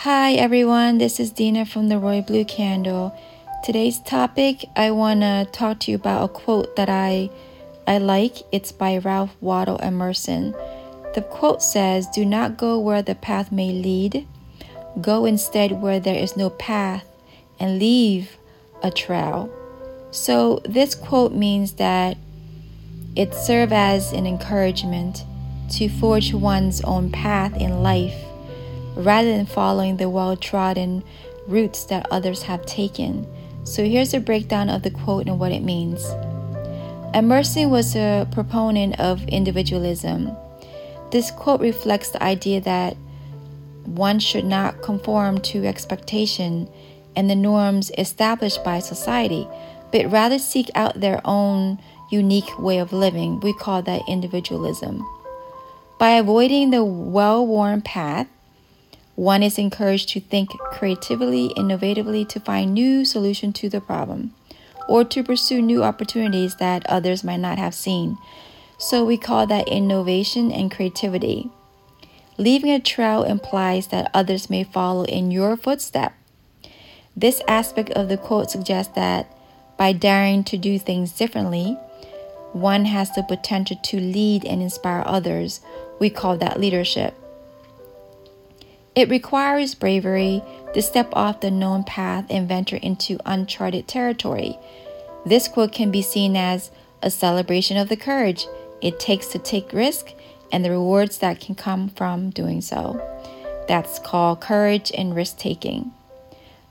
Hi everyone, this is Dina from the Royal Blue Candle. Today's topic, I want to talk to you about a quote that I I like. It's by Ralph Waldo Emerson. The quote says, "Do not go where the path may lead. Go instead where there is no path and leave a trail." So, this quote means that it serves as an encouragement to forge one's own path in life rather than following the well trodden routes that others have taken. So here's a breakdown of the quote and what it means. Emerson was a proponent of individualism. This quote reflects the idea that one should not conform to expectation and the norms established by society, but rather seek out their own unique way of living. We call that individualism. By avoiding the well worn path, one is encouraged to think creatively, innovatively to find new solutions to the problem or to pursue new opportunities that others might not have seen. So we call that innovation and creativity. Leaving a trail implies that others may follow in your footstep. This aspect of the quote suggests that by daring to do things differently, one has the potential to lead and inspire others. We call that leadership. It requires bravery to step off the known path and venture into uncharted territory. This quote can be seen as a celebration of the courage it takes to take risk and the rewards that can come from doing so. That's called courage and risk taking.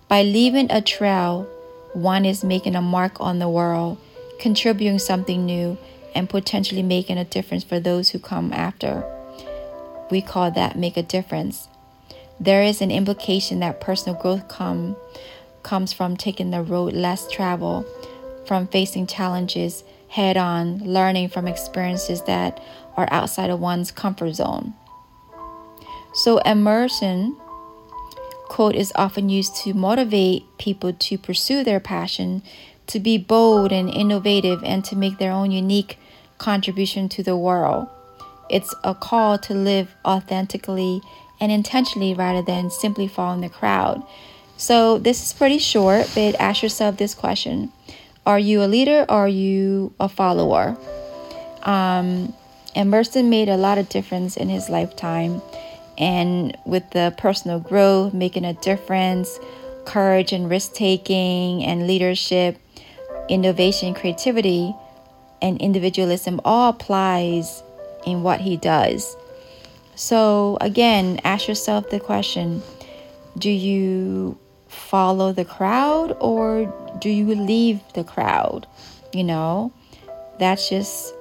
By leaving a trail, one is making a mark on the world, contributing something new, and potentially making a difference for those who come after. We call that make a difference. There is an implication that personal growth come, comes from taking the road less traveled, from facing challenges head on, learning from experiences that are outside of one's comfort zone. So, Emerson quote is often used to motivate people to pursue their passion, to be bold and innovative, and to make their own unique contribution to the world. It's a call to live authentically and intentionally rather than simply following the crowd. So, this is pretty short, but ask yourself this question Are you a leader or are you a follower? Um, Emerson made a lot of difference in his lifetime, and with the personal growth, making a difference, courage and risk taking, and leadership, innovation, creativity, and individualism all applies in what he does. So, again, ask yourself the question do you follow the crowd or do you leave the crowd? You know, that's just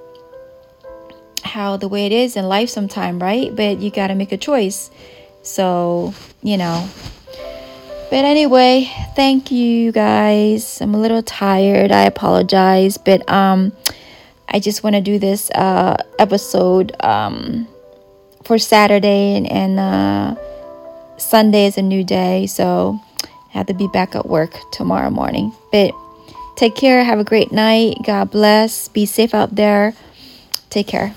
how the way it is in life sometime, right? But you got to make a choice. So, you know. But anyway, thank you guys. I'm a little tired. I apologize, but um I just want to do this uh episode um for Saturday and, and uh, Sunday is a new day, so I have to be back at work tomorrow morning. But take care, have a great night. God bless. Be safe out there. Take care.